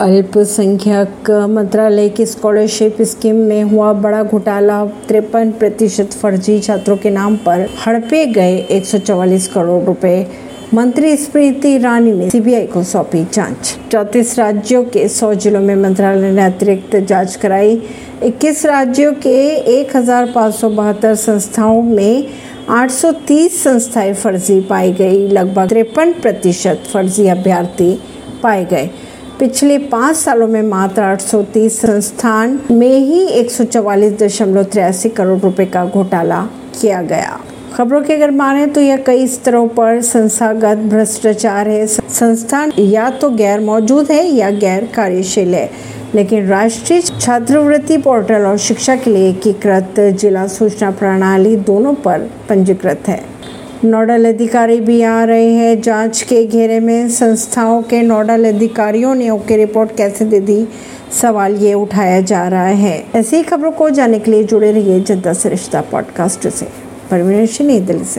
अल्पसंख्यक मंत्रालय की स्कॉलरशिप स्कीम में हुआ बड़ा घोटाला। तिरपन प्रतिशत फर्जी छात्रों के नाम पर हड़पे गए 144 करोड़ रुपए। मंत्री स्मृति ईरानी ने सीबीआई को सौंपी जाँच। चौतीस राज्यों के 100 जिलों में मंत्रालय ने अतिरिक्त जाँच कराई। 21 राज्यों के एक हज़ार पाँच सौ बहत्तर संस्थाओं में 830 संस्थाएँ फर्जी पाई गई। लगभग तिरपन प्रतिशत फर्जी अभ्यर्थी पाए गए। पिछले पाँच सालों में मात्र 830 संस्थान में ही एक करोड़ रुपए का घोटाला किया गया। खबरों के अगर माने तो यह कई स्तरों पर संस्थागत भ्रष्टाचार है। संस्थान या तो गैर मौजूद है या गैर कार्यशील है, लेकिन राष्ट्रीय छात्रवृत्ति पोर्टल और शिक्षा के लिए एकीकृत जिला सूचना प्रणाली दोनों पर पंजीकृत है। नोडल अधिकारी भी आ रहे हैं। जाँच के घेरे में संस्थाओं के नोडल अधिकारियों ने ओके रिपोर्ट कैसे दे दी? सवाल ये उठाया जा रहा है। ऐसी खबरों को जानने के लिए जुड़े रहिए जनता सरिश्ता पॉडकास्ट से। परवीन दिल्ली से।